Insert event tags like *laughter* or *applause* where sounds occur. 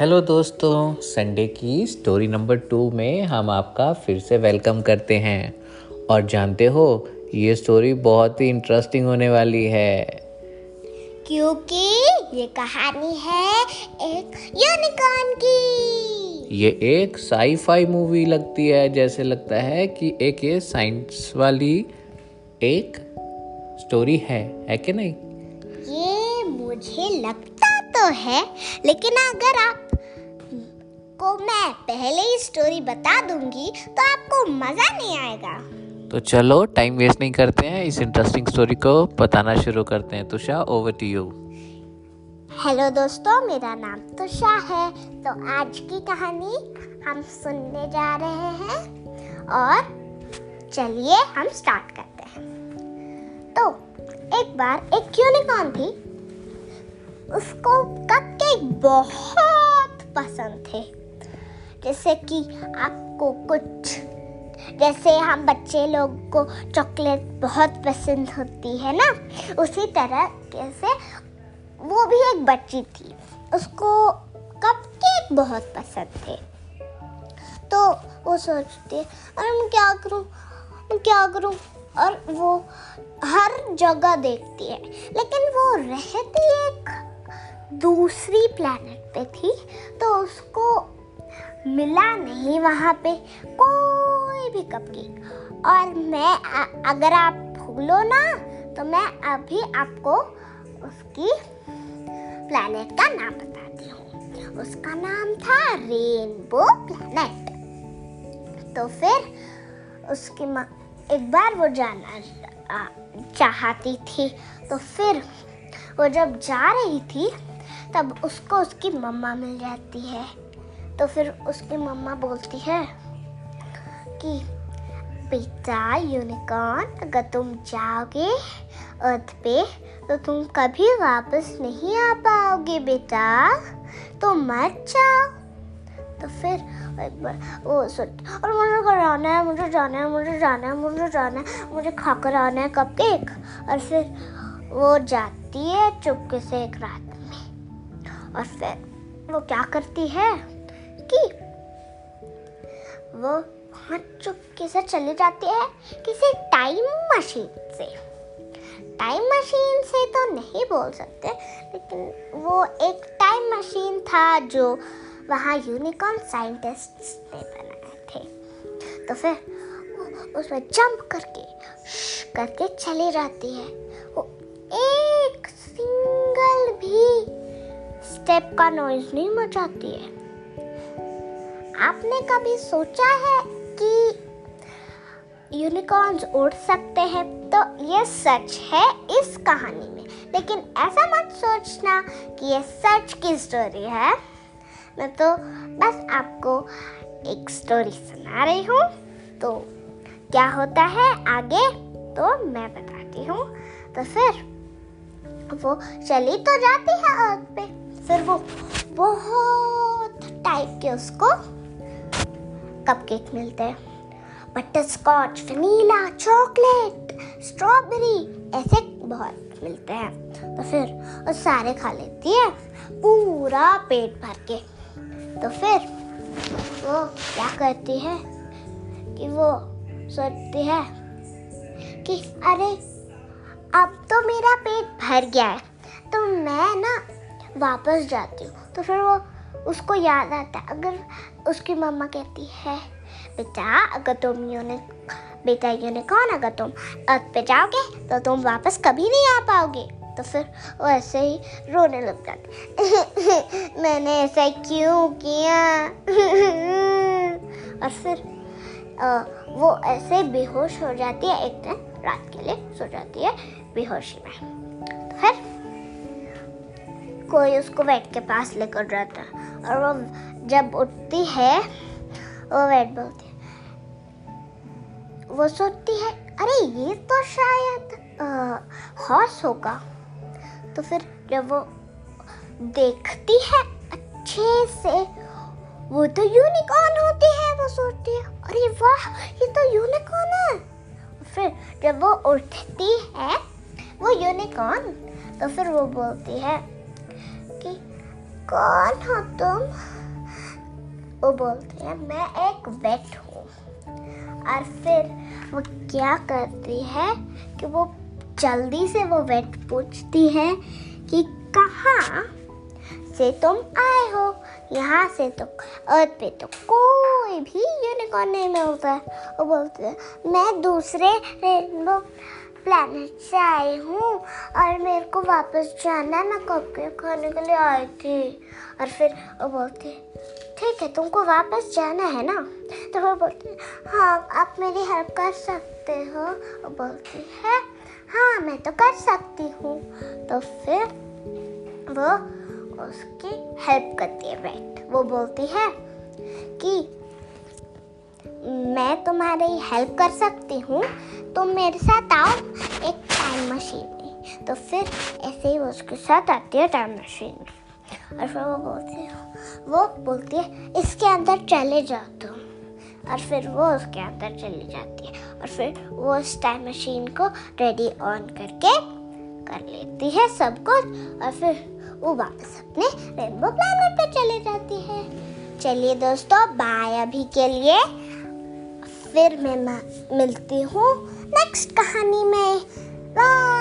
Hello दोस्तों Sunday की story number two में हम आपका फिर से वेलकम करते हैं। और जानते हो ये स्टोरी बहुत ही इंटरेस्टिंग होने वाली है। क्योंकि ये कहानी है एक यूनिकॉर्न की। ये एक साई-फाई मूवी लगती है जैसे लगता है कि एक ये साइंस वाली एक स्टोरी है। है कि नहीं? ये मुझे लगता तो है लेकिन अगर आप को मैं पहले ही स्टोरी बता दूँगी तो आपको मज़ा नहीं आएगा। तो चलो टाइम वेस्ट नहीं करते हैं। इस इंटरेस्टिंग स्टोरी को बताना शुरू करते हैं। Tusha over to you hello दोस्तों मेरा नाम तुषा है। तो आज की कहानी हम सुनने जा रहे हैं और चलिए हम स्टार्ट करते हैं। तो एक बार एक यूनिकॉर्न थी। उसको कपकेक बहुत पसंद थे। जैसे कि आपको कुछ, जैसे हम बच्चे लोग को चॉकलेट बहुत पसंद होती है ना, उसी तरह कैसे वो भी एक बच्ची थी। उसको कप केक बहुत पसंद थे। तो वो सोचती है अरे मैं क्या करूँ? मैं क्या करूँ? और वो हर जगह देखती है। लेकिन वो रहती एक दूसरी प्लेनेट पे थी तो उसको मिला नहीं वहाँ पे कोई भी कपकेक और मैं अगर आप भूलो ना तो मैं अभी आपको उसकी प्लैनेट का नाम बताती हूँ। उसका नाम था रेनबो प्लैनेट तो फिर उसकी माँ एक बार वो जाना चाहती थी तो फिर वो जब जा रही थी तब उसको उसकी मम्मा मिल जाती है। तो फिर उसकी मम्मा बोलती है कि, बेटा यूनिकॉर्न अगर तुम जाओगे अर्थ पे तो तुम कभी वापस नहीं आ पाओगे बेटा। तो मत जाओ। तो फिर एक बार वो सोच, और मुझे घर आना है, मुझे जाना है, मुझे जाना है, मुझे जाना है, मुझे खाकर आना है कप केक और फिर वो जाती है चुपके से एक रात। और फिर वो क्या करती है कि वो वहाँ चुपके से चली जाती है किसी टाइम मशीन से। टाइम मशीन से तो नहीं बोल सकते, लेकिन वो एक टाइम मशीन था जो वहाँ यूनिकॉर्न साइंटिस्ट ने बनाए थे। तो फिर उसमें जंप करके करके चली जाती है। वो एक सिंगल भी स्टेप का नॉइज़ नहीं मचाती है। आपने कभी सोचा है कि यूनिकॉर्न्स उड़ सकते हैं? तो ये सच है इस कहानी में। लेकिन ऐसा मत सोचना कि ये सच की स्टोरी है। मैं तो बस आपको एक स्टोरी सुना रही हूँ। तो क्या होता है आगे? तो मैं बताती हूँ। तो फिर वो चली तो जाती है अर्थ पे। फिर वो बहुत टाइप के उसको कपकेक मिलते हैं। Butterscotch vanilla chocolate strawberry ऐसे बहुत मिलते हैं। तो फिर वो सारे खा लेती है, पूरा पेट भर के। तो फिर वो क्या करती है कि वो सोचती है कि अरे, अब तो मेरा पेट भर गया है। तो मैं ना वापस जाती हूँ। तो फिर वो उसको याद आता है। अगर उसकी मम्मा कहती है, बेटा, अगर तुम यूनिक बेटा, यूनिकॉर्न, अगर तुम अर्थ पे जाओगे तो तुम वापस कभी नहीं आ पाओगे। तो फिर वो ऐसे ही रोने लग जाती *laughs* मैंने ऐसा क्यों किया? *laughs* और फिर वो ऐसे बेहोश हो जाती है। एक दिन रात के लिए सो जाती है बेहोशी में। तो फिर कोई उसको वेट के पास लेकर जाता है। और वो जब उठती है, वो वेट बोलती है, वो सोचती है, अरे, ये तो शायद हॉर्स होगा। तो फिर जब वो देखती है अच्छे से, वो तो यूनिकॉर्न होती है, वो सोचती है, अरे, वाह, ये तो यूनिकॉर्न है। फिर जब वो उठती है, वो यूनिकॉर्न तो फिर वो बोलती है कि कौन हो तुम? वो बोलती है, मैं एक वेट हूँ। और फिर वो क्या करती है कि वो जल्दी से वो वेट पूछती है कि कहाँ से तुम आए हो? यहाँ से तो अर्थ पे तो कोई भी यूनिकॉर्न नहीं मिलता है। वो बोलते हैं, मैं दूसरे रेनबो प्लानट से आई हूँ और मेरे को वापस जाना मैं कपकेक खाने के लिए आई थी। और फिर वो बोलते, ठीक है, तुमको वापस जाना है ना? तो वो बोलते हाँ आप मेरी हेल्प कर सकते हो? वो बोलती, है? हाँ मैं तो कर सकती हूँ। तो फिर वो उसकी हेल्प करती है वेट वो बोलती है कि मैं तुम्हारी हेल्प कर सकती हूँ तुम मेरे साथ आओ, एक टाइम मशीन में तो फिर ऐसे ही वो उसके साथ आती है टाइम मशीन में। और फिर वो बोलती है, वो बोलती है, इसके अंदर चले जाओ तुम। और फिर वो उसके अंदर चली जाती है। और फिर वो उस टाइम मशीन को रेडी ऑन करके कर लेती है सब कुछ। और फिर वो वापस अपने रेनबो प्लैनेट पे चली जाती है। चलिए दोस्तों बाय अभी के लिए। फिर मैं मिलती हूँ। नेक्स्ट कहानी में बाय